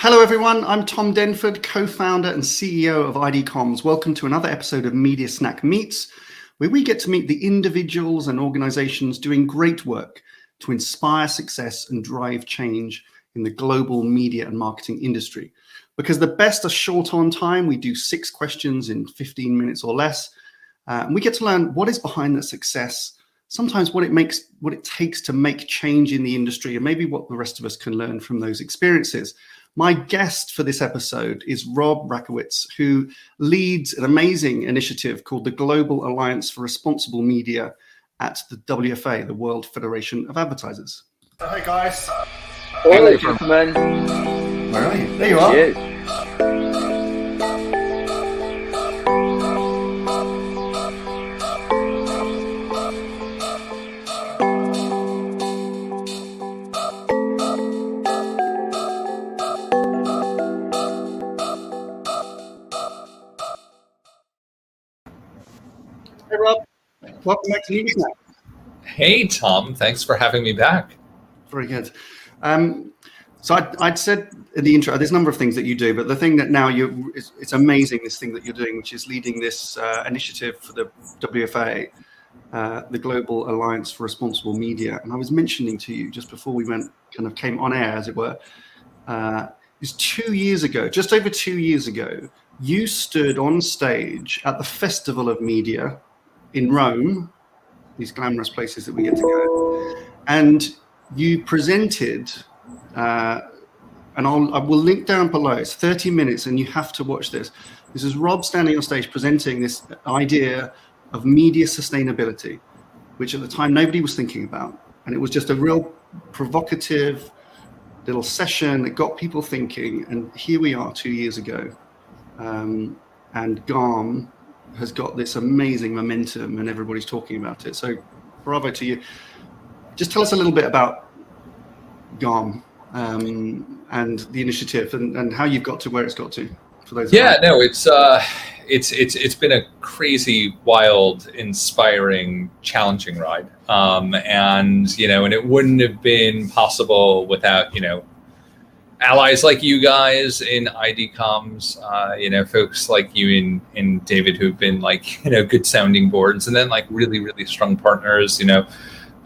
Hello, everyone. I'm Tom Denford, co founder and CEO of ID Comms. Welcome to another episode of Media Snack Meets, where we get to meet the individuals and organizations doing great work to inspire success and drive change in the global media and marketing industry. Because the best are short on time, we do six questions in 15 minutes or less. Uh, and we get to learn what is behind that success, sometimes what it makes, what it takes to make change in the industry, and maybe what the rest of us can learn from those experiences. My guest for this episode is Rob Rakowitz, who leads an amazing initiative called the Global Alliance for Responsible Media at the WFA, the World Federation of Advertisers. Hi, guys. Hello, gentlemen. Where are you? There you are. You. Welcome back to Media Snack. Hey, Tom. Thanks for having me back. Very good. Um, so I'd, I'd said in the intro, there's a number of things that you do, but the thing that now you it's, it's amazing this thing that you're doing, which is leading this uh, initiative for the WFA, uh, the Global Alliance for Responsible Media. And I was mentioning to you just before we went, kind of came on air, as it were. Uh, it was two years ago, just over two years ago, you stood on stage at the Festival of Media in Rome, these glamorous places that we get to go, and you presented, uh, and I'll, I will link down below. It's 30 minutes, and you have to watch this. This is Rob standing on stage presenting this idea of media sustainability, which at the time nobody was thinking about, and it was just a real provocative little session that got people thinking. And here we are, two years ago, um, and GARM has got this amazing momentum, and everybody's talking about it. So, bravo to you. Just tell us a little bit about GARM um, and the initiative, and, and how you've got to where it's got to. For those, Yeah, no, it's uh, it's it's it's been a crazy, wild, inspiring, challenging ride. Um, and you know, and it wouldn't have been possible without you know allies like you guys in ID comms, uh, you know, folks like you and, and David who've been like, you know, good sounding boards and then like really, really strong partners, you know,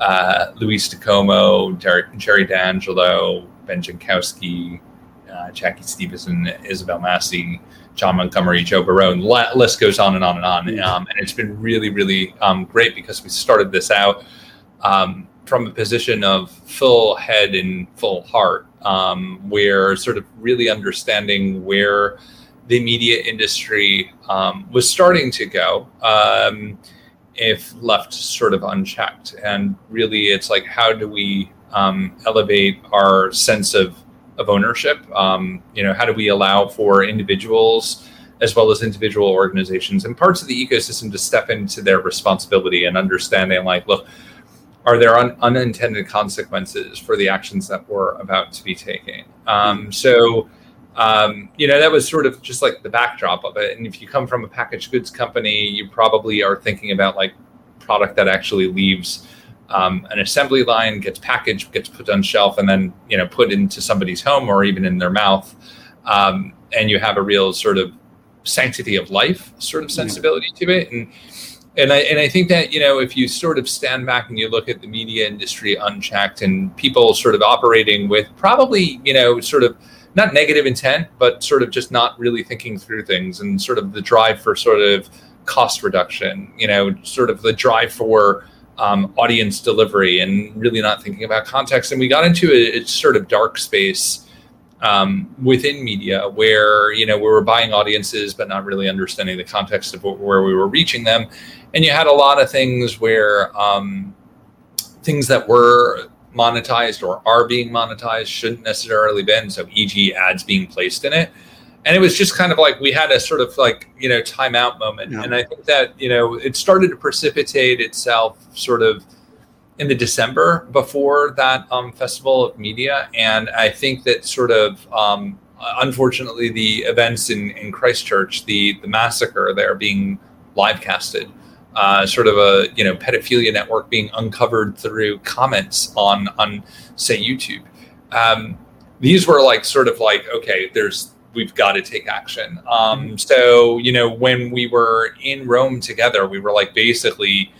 uh, Luis Di Como, Derek, Gerry D'Angelo, Ben Jankowski, uh, Jackie Stevenson, Isabel Massey, John Montgomery, Joe Barone. La- list goes on and on and on. Um, and it's been really, really um, great because we started this out um, from a position of full head and full heart um, where sort of really understanding where the media industry um, was starting to go um, if left sort of unchecked. And really, it's like, how do we um, elevate our sense of, of ownership? Um, you know, how do we allow for individuals? As well as individual organizations and parts of the ecosystem to step into their responsibility and understanding, like, look, are there un- unintended consequences for the actions that we're about to be taking? Um, so, um, you know, that was sort of just like the backdrop of it. And if you come from a packaged goods company, you probably are thinking about like product that actually leaves um, an assembly line, gets packaged, gets put on shelf, and then you know put into somebody's home or even in their mouth. Um, and you have a real sort of sanctity of life sort of sensibility to it. And and I and I think that you know if you sort of stand back and you look at the media industry unchecked and people sort of operating with probably you know sort of not negative intent but sort of just not really thinking through things and sort of the drive for sort of cost reduction you know sort of the drive for um, audience delivery and really not thinking about context. And we got into a, a sort of dark space um, within media where you know we were buying audiences but not really understanding the context of where we were reaching them. And you had a lot of things where um, things that were monetized or are being monetized shouldn't necessarily been so e.g ads being placed in it. And it was just kind of like we had a sort of like you know timeout moment. Yeah. and i think that you know it started to precipitate itself sort of in the december before that um, festival of media and i think that sort of um, unfortunately the events in, in christchurch the the massacre there being live casted uh, sort of a you know pedophilia network being uncovered through comments on on say YouTube. Um, these were like sort of like okay, there's we've got to take action. Um, mm-hmm. So you know, when we were in Rome together, we were like basically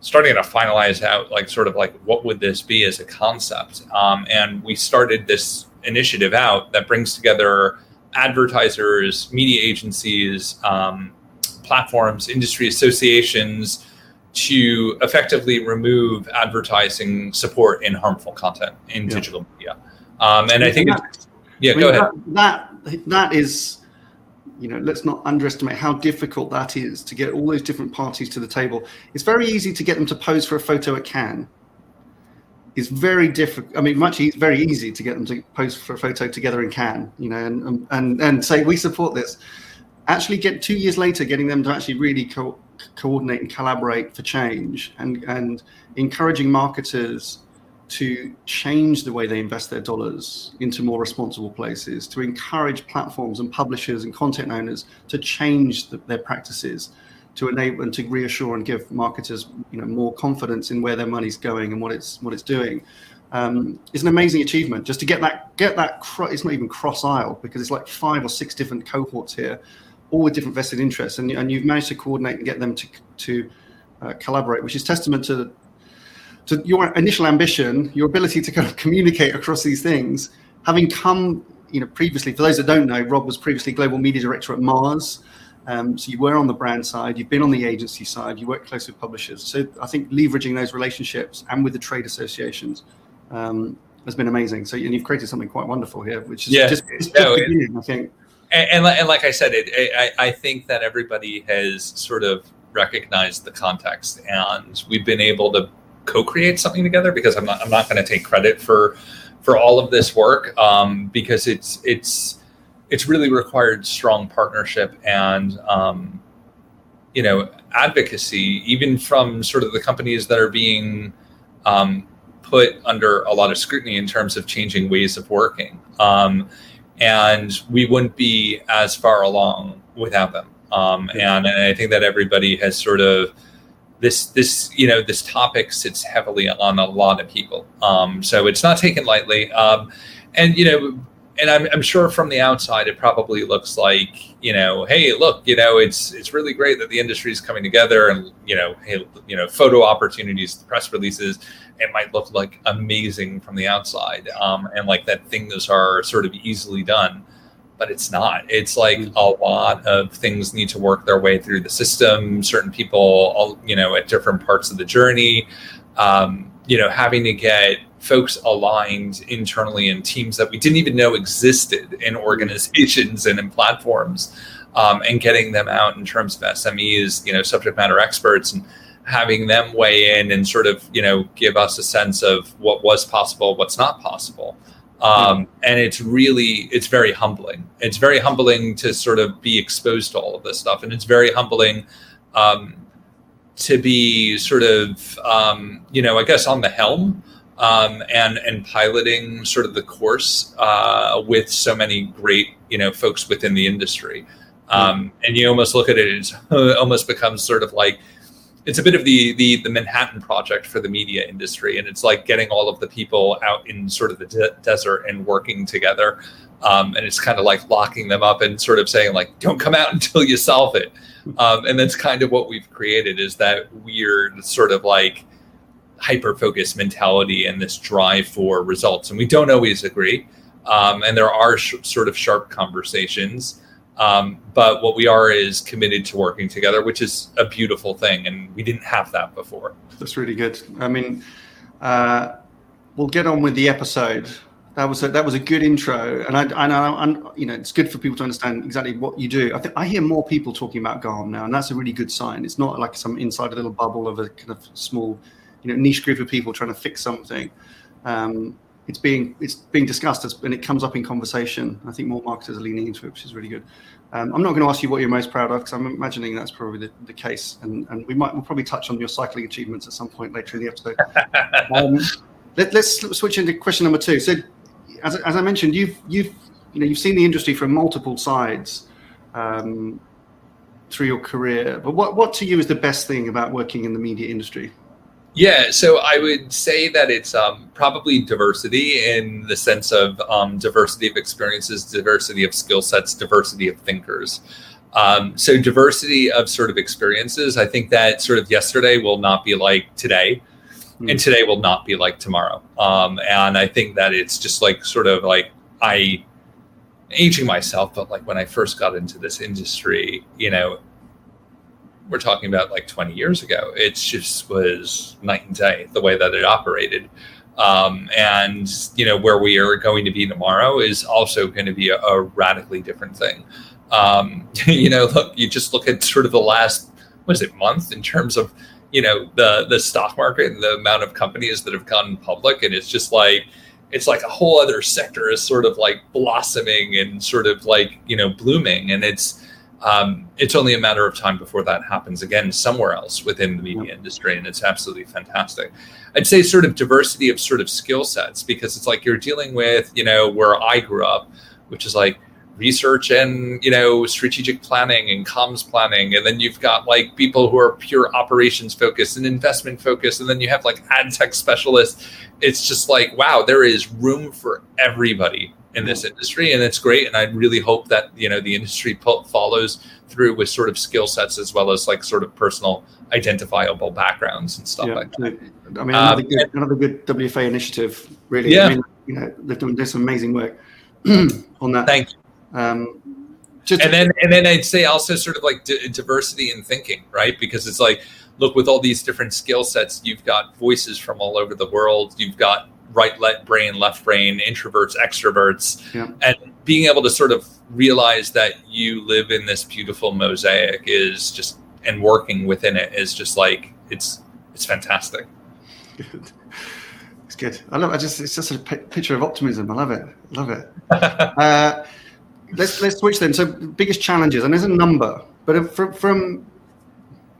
starting to finalize out like sort of like what would this be as a concept, um, and we started this initiative out that brings together advertisers, media agencies, um, platforms, industry associations to effectively remove advertising support in harmful content in yeah. digital media. Um, and I think, that, yeah, I mean, go ahead. That, that that is, you know, let's not underestimate how difficult that is to get all those different parties to the table. It's very easy to get them to pose for a photo at Cannes. It's very difficult. I mean, much e- very easy to get them to pose for a photo together in Cannes, you know, and um, and and say we support this. Actually, get two years later, getting them to actually really co- coordinate and collaborate for change, and and encouraging marketers to change the way they invest their dollars into more responsible places, to encourage platforms and publishers and content owners to change the, their practices, to enable and to reassure and give marketers you know more confidence in where their money's going and what it's what it's doing. Um, is an amazing achievement. Just to get that get that it's not even cross aisle because it's like five or six different cohorts here, all with different vested interests, and, and you've managed to coordinate and get them to to uh, collaborate, which is testament to to your initial ambition, your ability to kind of communicate across these things, having come, you know, previously. For those that don't know, Rob was previously global media director at Mars. Um, so you were on the brand side, you've been on the agency side, you work close with publishers. So I think leveraging those relationships and with the trade associations um, has been amazing. So and you've created something quite wonderful here, which is yeah. just, just no, beginning, I think. And, and, and, like I said, it, I, I think that everybody has sort of recognized the context, and we've been able to co-create something together because I'm not I'm not going to take credit for for all of this work um, because it's it's it's really required strong partnership and um, you know advocacy even from sort of the companies that are being um, put under a lot of scrutiny in terms of changing ways of working. Um, and we wouldn't be as far along without them. Um, and, and I think that everybody has sort of this this you know this topic sits heavily on a lot of people. Um, so it's not taken lightly. Um, and you know and I'm, I'm sure from the outside it probably looks like you know hey look you know it's it's really great that the industry is coming together and you know hey you know photo opportunities press releases it might look like amazing from the outside. Um, and like that things are sort of easily done but it's not. It's like mm. a lot of things need to work their way through the system. Certain people, you know, at different parts of the journey, um, you know, having to get folks aligned internally in teams that we didn't even know existed in mm. organizations and in platforms, um, and getting them out in terms of SMEs, you know, subject matter experts and having them weigh in and sort of, you know, give us a sense of what was possible, what's not possible. Um, and it's really it's very humbling. It's very humbling to sort of be exposed to all of this stuff. And it's very humbling um, to be sort of um, you know i guess on the helm um, and and piloting sort of the course uh, with so many great you know folks within the industry. Um, and you almost look at it it almost becomes sort of like it's a bit of the, the the Manhattan Project for the media industry, and it's like getting all of the people out in sort of the de- desert and working together. Um, and it's kind of like locking them up and sort of saying like, "Don't come out until you solve it." Um, and that's kind of what we've created is that weird sort of like hyper focused mentality and this drive for results. And we don't always agree, um, and there are sh- sort of sharp conversations. Um, but what we are is committed to working together, which is a beautiful thing, and we didn't have that before. That's really good. I mean, uh, we'll get on with the episode. That was a, that was a good intro, and I, I know I'm, you know it's good for people to understand exactly what you do. I think I hear more people talking about GARM now, and that's a really good sign. It's not like some inside a little bubble of a kind of small, you know, niche group of people trying to fix something. Um, it's being it's being discussed as, and it comes up in conversation. I think more marketers are leaning into it, which is really good. Um, I'm not going to ask you what you're most proud of because I'm imagining that's probably the, the case, and, and we might we'll probably touch on your cycling achievements at some point later in the episode. um, let, us switch into question number two. So, as, as I mentioned, you've you've you know you've seen the industry from multiple sides um, through your career, but what what to you is the best thing about working in the media industry? Yeah, so I would say that it's um, probably diversity in the sense of um, diversity of experiences, diversity of skill sets, diversity of thinkers. Um, so diversity of sort of experiences. I think that sort of yesterday will not be like today, mm. and today will not be like tomorrow. Um, and I think that it's just like sort of like I aging myself, but like when I first got into this industry, you know, we're talking about like 20 years ago. It just was night and day the way that it operated. Um, and you know where we are going to be tomorrow is also going to be a, a radically different thing. Um, you know, look, you just look at sort of the last what is it month in terms of you know the the stock market and the amount of companies that have gone public, and it's just like it's like a whole other sector is sort of like blossoming and sort of like you know blooming and it's um, it's only a matter of time before that happens again somewhere else within the media industry and it's absolutely fantastic. I'd say sort of diversity of sort of skill sets because it's like you're dealing with you know where i grew up which is like research and you know strategic planning and comms planning and then you've got like people who are pure operations focused and investment focused and then you have like ad tech specialists. It's just like wow there is room for everybody in this industry and it's great and i really hope that you know the industry follows through with sort of skill sets as well as like sort of personal identifiable backgrounds and stuff yeah, like that i mean another, um, good, another good wfa initiative really yeah. i mean you know they've done, some amazing work on that thank you um, just and then and then I'd say also sort of like d- diversity in thinking, right? Because it's like, look, with all these different skill sets, you've got voices from all over the world. You've got right left brain, left brain, introverts, extroverts, yeah. and being able to sort of realize that you live in this beautiful mosaic is just and working within it is just like it's it's fantastic. Good. It's good. I love. I just it's just a p- picture of optimism. I love it. Love it. uh, let's let's switch then. So biggest challenges, and there's a number, but from, from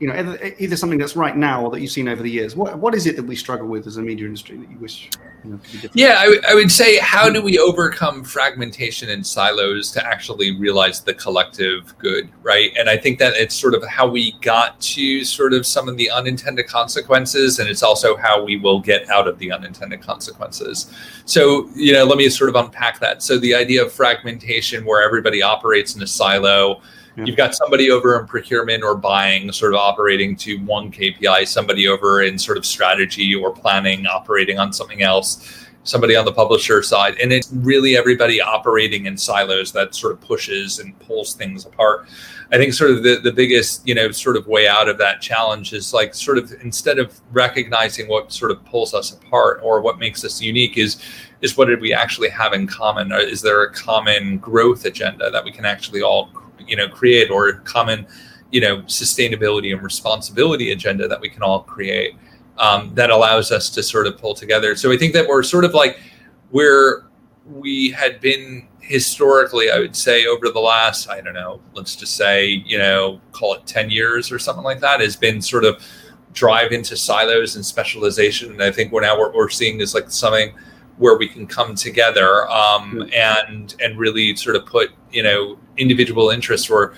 you know either, either, something that's right now or that you've seen over the years. What what is it that we struggle with as a media industry that you wish? You know, yeah, I, w- I would say how do we overcome fragmentation and silos to actually realize the collective good, right? And I think that it's sort of how we got to sort of some of the unintended consequences, and it's also how we will get out of the unintended consequences. So you know, let me sort of unpack that. So the idea of fragmentation, where everybody operates in a silo yeah. You've got somebody over in procurement or buying, sort of operating to one KPI, somebody over in sort of strategy or planning, operating on something else, somebody on the publisher side. And it's really everybody operating in silos that sort of pushes and pulls things apart. I think sort of the, the biggest, you know, sort of way out of that challenge is like sort of instead of recognizing what sort of pulls us apart or what makes us unique is is what did we actually have in common? Is there a common growth agenda that we can actually all you know create or common you know sustainability and responsibility agenda that we can all create um, that allows us to sort of pull together. So i think that we're sort of like where we had been historically i would say over the last i don't know let's just say you know call it 10 years or something like that has been sort of drive into silos and specialization. And i think we're now what we're seeing is like something where we can come together um, and and really sort of put you know individual interests or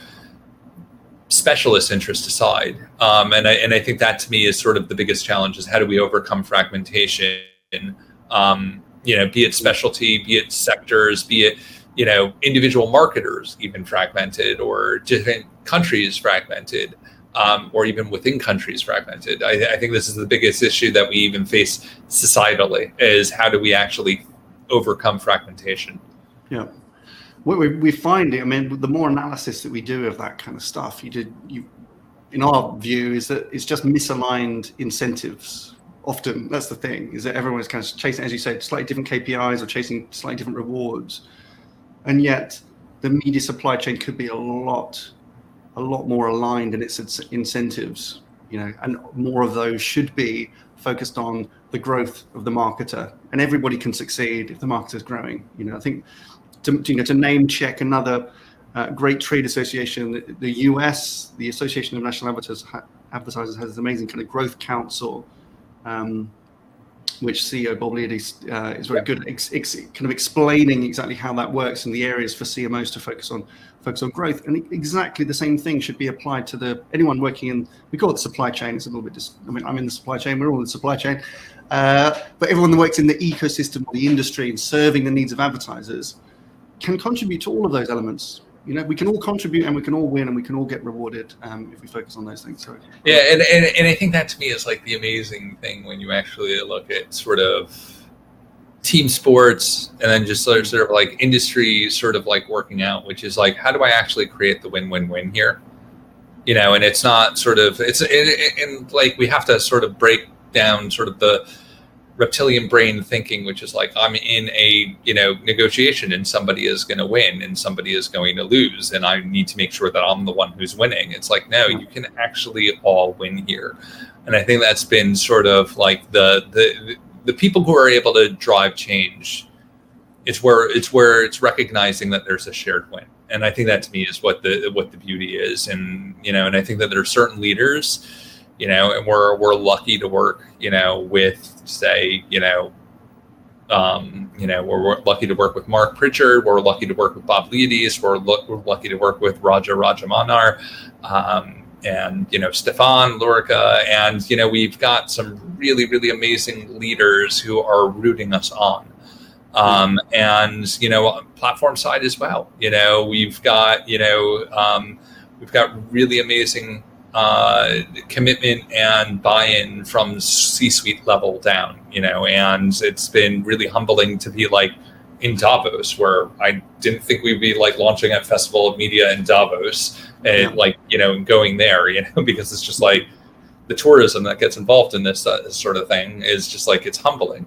specialist interest aside. Um, and I and I think that to me is sort of the biggest challenge is how do we overcome fragmentation? Um, you know, be it specialty, be it sectors, be it you know individual marketers even fragmented or different countries fragmented um, or even within countries fragmented. I, I, think this is the biggest issue that we even face societally is how do we actually overcome fragmentation? Yeah. We, we find it, I mean, the more analysis that we do of that kind of stuff, you did, you, in our view, is that it's just misaligned incentives. Often, that's the thing, is that everyone is kind of chasing, as you said, slightly different KPIs or chasing slightly different rewards. And yet, the media supply chain could be a lot a lot more aligned in its incentives, you know, and more of those should be focused on the growth of the marketer. And everybody can succeed if the marketer is growing. You know, I think to, you know to name check another uh, great trade association, the, the, US, the Association of National Advertisers, Advertisers has this amazing kind of growth council. Um, which CEO Bob Liodice uh, is very good at ex- ex- kind of explaining exactly how that works and the areas for CMOs to focus on focus on growth. And exactly the same thing should be applied to the anyone working in we call it the supply chain. It's a little bit. Dis- I mean, I'm in the supply chain. We're all in the supply chain, uh, but everyone that works in the ecosystem or the industry and serving the needs of advertisers can contribute to all of those elements. You know we can all contribute and we can all win and we can all get rewarded um, if we focus on those things. So yeah and, and, and i think that to me is like the amazing thing when you actually look at sort of team sports and then just sort of, sort of like industry sort of like working out which is like how do i actually create the win-win-win here? You know and it's not sort of it's and like we have to sort of break down sort of the reptilian brain thinking which is like i'm in a you know negotiation and somebody is going to win and somebody is going to lose and i need to make sure that i'm the one who's winning. It's like no you can actually all win here. And i think that's been sort of like the the the people who are able to drive change it's where it's where it's recognizing that there's a shared win. And i think that to me is what the what the beauty is. And you know and i think that there are certain leaders you know, and we're we're lucky to work, you know, with say, you know, um, you know, we're, we're, lucky to work with Marc Pritchard. We're lucky to work with Bob Liodice. We're, lo- we're lucky to work with Raja Rajamannar, um, and you know, Stephan Loerke, and you know, we've got some really, really amazing leaders who are rooting us on. Um, and you know, platform side as well. You know, we've got you know, um, we've got really amazing uh, commitment and buy-in from C-suite level down, you know, and it's been really humbling to be like in Davos, where I didn't think we'd be like launching a festival of media in Davos and yeah. like you know going there, you know, because it's just like the tourism that gets involved in this uh, sort of thing is just like it's humbling.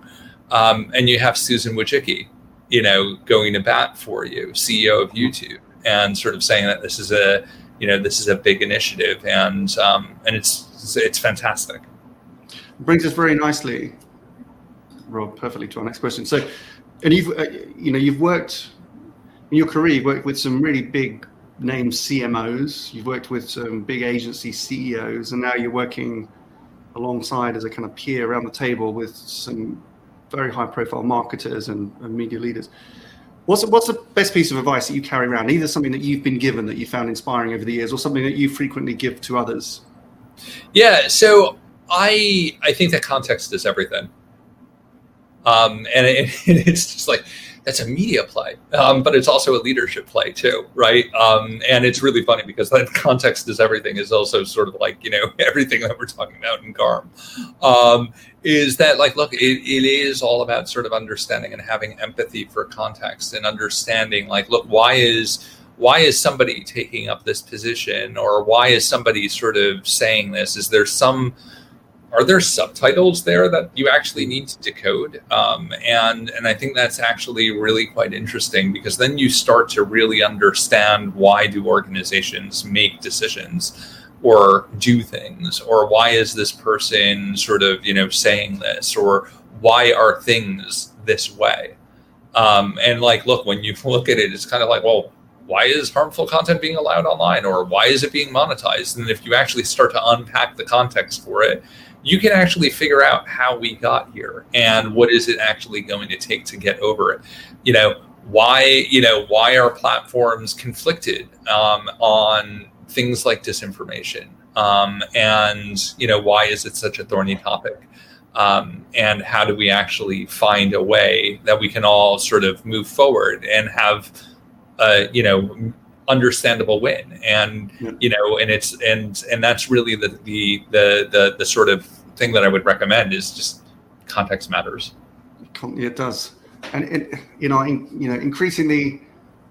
Um, and you have Susan Wojcicki, you know, going to bat for you, CEO of YouTube, and sort of saying that this is a you know this is a big initiative and um, and it's it's fantastic. Brings us very nicely rob perfectly to our next question. So and you've uh, you know you've worked in your career you've worked with some really big name cmos you've worked with some big agency ceos and now you're working alongside as a kind of peer around the table with some very high profile marketers and, and media leaders What's the, what's the best piece of advice that you carry around? Either something that you've been given that you found inspiring over the years, or something that you frequently give to others. Yeah, so I I think that context is everything, um, and it, it's just like that's a media play, um, but it's also a leadership play too, right? Um, and it's really funny because that context is everything is also sort of like you know everything that we're talking about in Garm um, is that like look, it, it is all about sort of understanding and having empathy for context and understanding like look, why is why is somebody taking up this position or why is somebody sort of saying this? Is there some are there subtitles there that you actually need to decode? Um, and and I think that's actually really quite interesting because then you start to really understand why do organizations make decisions or do things? Or why is this person sort of you know saying this? Or why are things this way? Um, and like look when you look at it it's kind of like well why is harmful content being allowed online? Or why is it being monetized? And if you actually start to unpack the context for it you can actually figure out how we got here and what is it actually going to take to get over it. You know, why, you know, why are platforms conflicted um, on things like disinformation? Um, and, you know, why is it such a thorny topic? Um, and how do we actually find a way that we can all sort of move forward and have, a you know, understandable win and yeah. you know and it's and and that's really the, the the the the sort of thing that i would recommend is just context matters it does and it, you know in, you know increasingly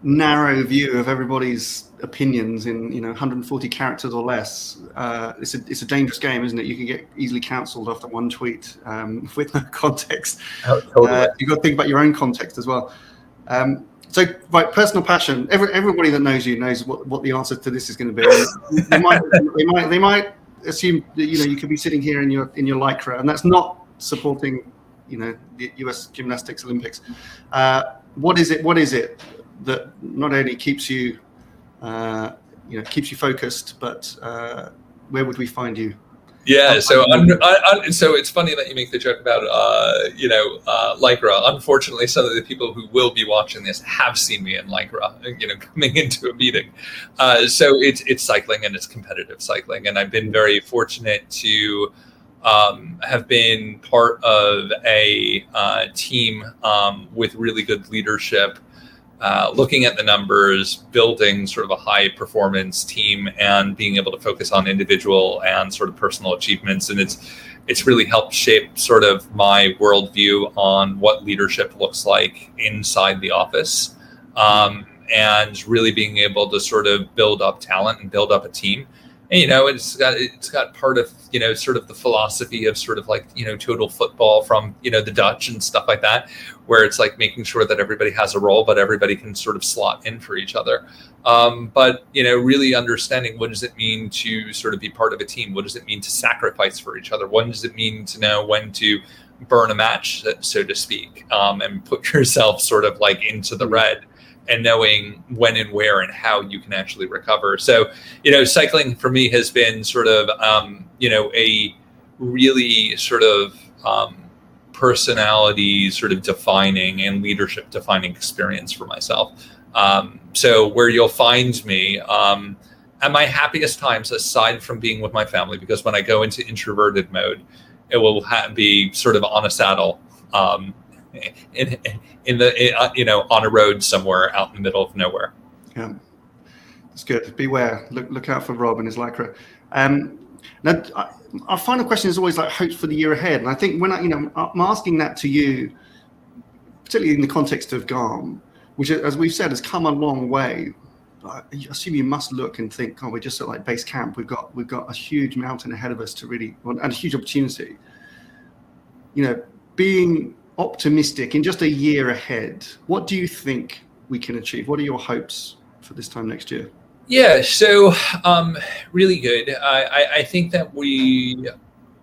narrow view of everybody's opinions in you know 140 characters or less uh, it's a it's a dangerous game isn't it you can get easily cancelled after one tweet um, with no context oh, totally. uh, you've got to think about your own context as well um, so, right, personal passion. Every, everybody that knows you knows what, what the answer to this is going to be. they might, they might, they might assume that you know you could be sitting here in your in your lycra, and that's not supporting, you know, the U.S. Gymnastics Olympics. Uh, what is it? What is it that not only keeps you, uh, you know, keeps you focused, but uh, where would we find you Yeah, so un, un, so it's funny that you make the joke about uh, you know uh, lycra. Unfortunately, some of the people who will be watching this have seen me in lycra, you know, coming into a meeting. Uh, so it's it's cycling and it's competitive cycling, and I've been very fortunate to um, have been part of a uh, team um, with really good leadership uh, looking at the numbers, building sort of a high performance team, and being able to focus on individual and sort of personal achievements. And it's it's really helped shape sort of my worldview on what leadership looks like inside the office, um, and really being able to sort of build up talent and build up a team and, you know it's got it's got part of you know sort of the philosophy of sort of like you know total football from you know the dutch and stuff like that where it's like making sure that everybody has a role but everybody can sort of slot in for each other. Um, but you know really understanding what does it mean to sort of be part of a team? What does it mean to sacrifice for each other? What does it mean to know when to burn a match so to speak um, and put yourself sort of like into the red and knowing when and where and how you can actually recover. So, you know, cycling for me has been sort of, um, you know, a really sort of um, personality sort of defining and leadership defining experience for myself. Um, so, where you'll find me um, at my happiest times, aside from being with my family, because when I go into introverted mode, it will ha- be sort of on a saddle um, in in the uh, you know on a road somewhere out in the middle of nowhere. Yeah, that's good. Beware. Look look out for Rob and his lycra. Um, now, our final question is always like hopes for the year ahead, and I think when I you know I'm asking that to you, particularly in the context of GARM, which as we've said has come a long way. I assume you must look and think, oh, we're just at like base camp. We've got we've got a huge mountain ahead of us to really and a huge opportunity. You know, being optimistic in just a year ahead, what do you think we can achieve? What are your hopes for this time next year? Yeah, so um, really good. I, I, I think that we,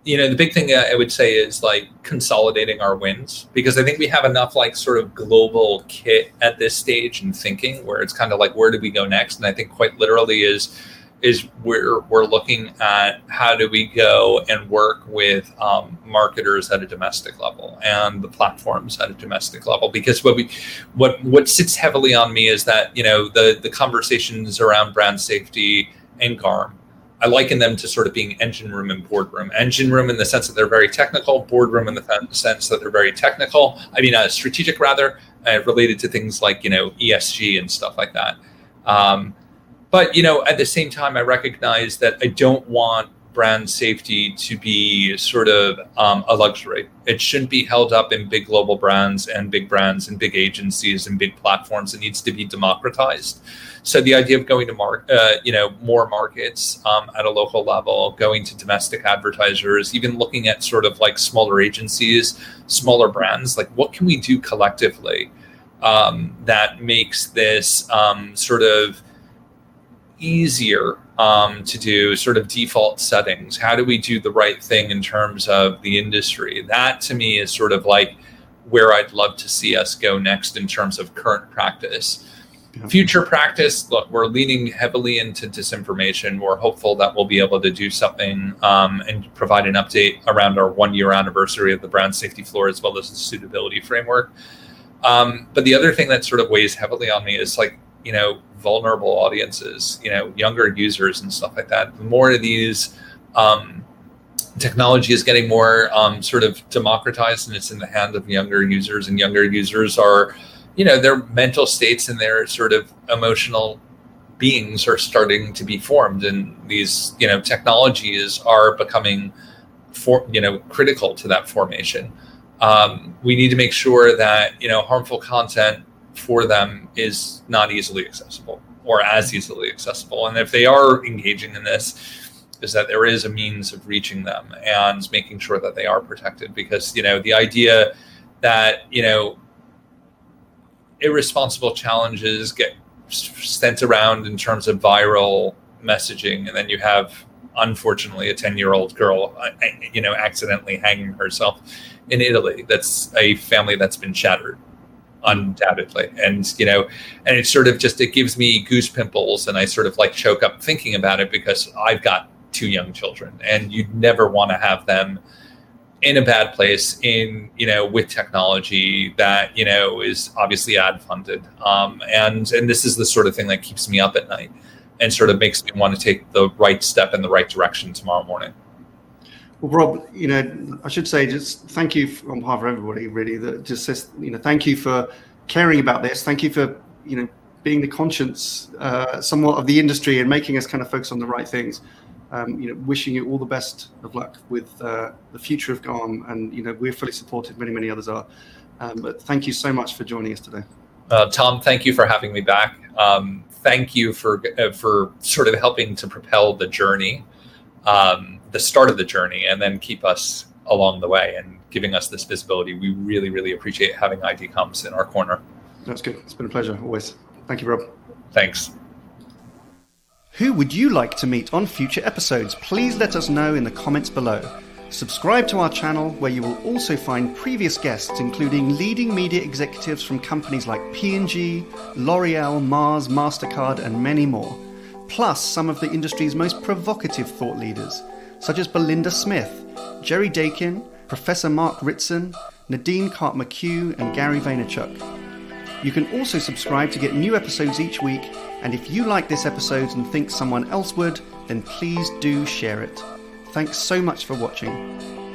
you know, the big thing I would say is like consolidating our wins because I think we have enough like sort of global kit at this stage and thinking where it's kind of like where do we go next? And I think quite literally is is we're we're looking at how do we go and work with um, marketers at a domestic level and the platforms at a domestic level because what we what what sits heavily on me is that you know the the conversations around brand safety and GARM I liken them to sort of being engine room and boardroom. Engine room in the sense that they're very technical, boardroom in the sense that they're very technical. I mean, uh, strategic rather, uh, related to things like you know ESG and stuff like that. Um, but you know, at the same time, I recognize that I don't want brand safety to be sort of um, a luxury. It shouldn't be held up in big global brands and big brands and big agencies and big platforms. It needs to be democratized. So the idea of going to mark, uh, you know, more markets um, at a local level, going to domestic advertisers, even looking at sort of like smaller agencies, smaller brands, like what can we do collectively um, that makes this um, sort of easier um, to do sort of default settings? How do we do the right thing in terms of the industry? That to me is sort of like where I'd love to see us go next in terms of current practice. Future practice, look, we're leaning heavily into disinformation. We're hopeful that we'll be able to do something um, and provide an update around our one year anniversary of the brand safety floor as well as the suitability framework. Um, but the other thing that sort of weighs heavily on me is like, you know, vulnerable audiences, you know, younger users and stuff like that. The more of these um, technology is getting more um, sort of democratized and it's in the hand of younger users, and younger users are, you know, their mental states and their sort of emotional beings are starting to be formed, and these, you know, technologies are becoming, for you know, critical to that formation. Um, we need to make sure that you know harmful content for them is not easily accessible or as easily accessible. And if they are engaging in this, is that there is a means of reaching them and making sure that they are protected. Because you know the idea that you know irresponsible challenges get sent around in terms of viral messaging and then you have unfortunately a 10 year old girl uh, you know accidentally hanging herself in italy. That's a family that's been shattered undoubtedly. And you know and it sort of just it gives me goose pimples and i sort of like choke up thinking about it because i've got two young children, and you'd never want to have them in a bad place in you know with technology that you know is obviously ad funded. Um, and and this is the sort of thing that keeps me up at night and sort of makes me want to take the right step in the right direction tomorrow morning well rob you know i should say just thank you on behalf of everybody really that just says you know thank you for caring about this thank you for you know being the conscience uh, somewhat of the industry and making us kind of focus on the right things um, you know, wishing you all the best of luck with uh, the future of GARM. And, you know, we're fully supported, many, many others are. Um, but thank you so much for joining us today. Uh, Tom, thank you for having me back. Um, thank you for uh, for sort of helping to propel the journey, um, the start of the journey, and then keep us along the way and giving us this visibility. We really, really appreciate having ID Comms in our corner. That's good. It's been a pleasure always. Thank you, Rob. Thanks. Who would you like to meet on future episodes? Please let us know in the comments below. Subscribe to our channel where you will also find previous guests including leading media executives from companies like P&G, L'Oreal, Mars, Mastercard and many more. Plus some of the industry's most provocative thought leaders such as Belinda Smith, Jerry Daykin, Professor Mark Ritson, Nadine Karp McHugh and Gary Vaynerchuk. You can also subscribe to get new episodes each week and if you like this episode and think someone else would, then please do share it. Thanks so much for watching.